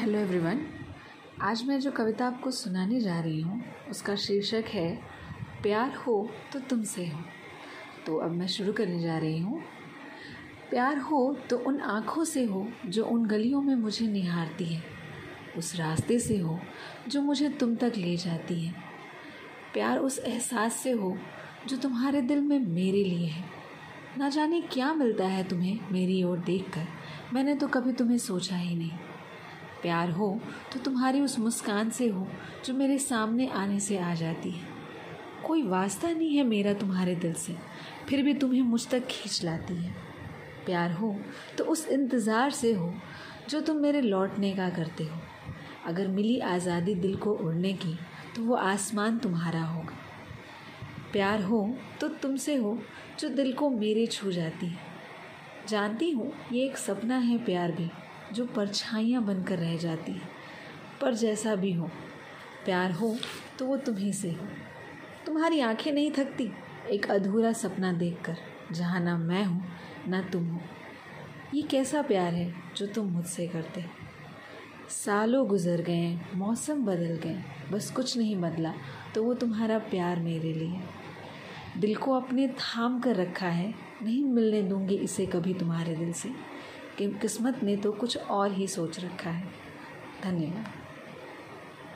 Hello everyone, आज मैं जो कविता आपको सुनाने जा रही हूँ, उसका शीर्षक है, प्यार हो तो तुमसे हो। तो अब मैं शुरू करने जा रही हूँ। प्यार हो तो उन आँखों से हो, जो उन गलियों में मुझे निहारती है। उस रास्ते से हो, जो मुझे तुम तक ले जाती है। प्यार उस एहसास से हो, जो तुम्हारे दिल में मेरे लिए है। ना जाने क्या मिलता है तुम्हें मेरी ओर देखकर, मैंने तो कभी तुम्हें सोचा ही नहीं। प्यार हो तो तुम्हारी उस मुस्कान से हो, जो मेरे सामने आने से आ जाती है। कोई वास्ता नहीं है मेरा तुम्हारे दिल से, फिर भी तुम्हें मुझ तक खींच लाती है। प्यार हो तो उस इंतज़ार से हो, जो तुम मेरे लौटने का करते हो। अगर मिली आज़ादी दिल को उड़ने की तो वो आसमान तुम्हारा होगा। प्यार हो तो तुमसे हो, जो दिल को मेरे छू जाती है। जानती हूँ, ये एक सपना है प्यार भी। जो परछाइयाँ बनकर रह जाती हैं। पर जैसा भी हो, प्यार हो तो वो तुम्ही से हो। तुम्हारी आँखें नहीं थकती? एक अधूरा सपना देखकर, जहाँ ना मैं हूँ, ना तुम हो। ये कैसा प्यार है जो तुम मुझसे करते? सालों गुजर गए मौसम बदल गए बस कुछ नहीं बदला तो वो तुम्हारा प्यार मेरे लिए दिल को अपने थाम कर रखा है, नहीं मिलने दूँगी इसे कभी तुम्हारे दिल से। कि किस्मत ने तो कुछ और ही सोच रखा है। धन्यवाद।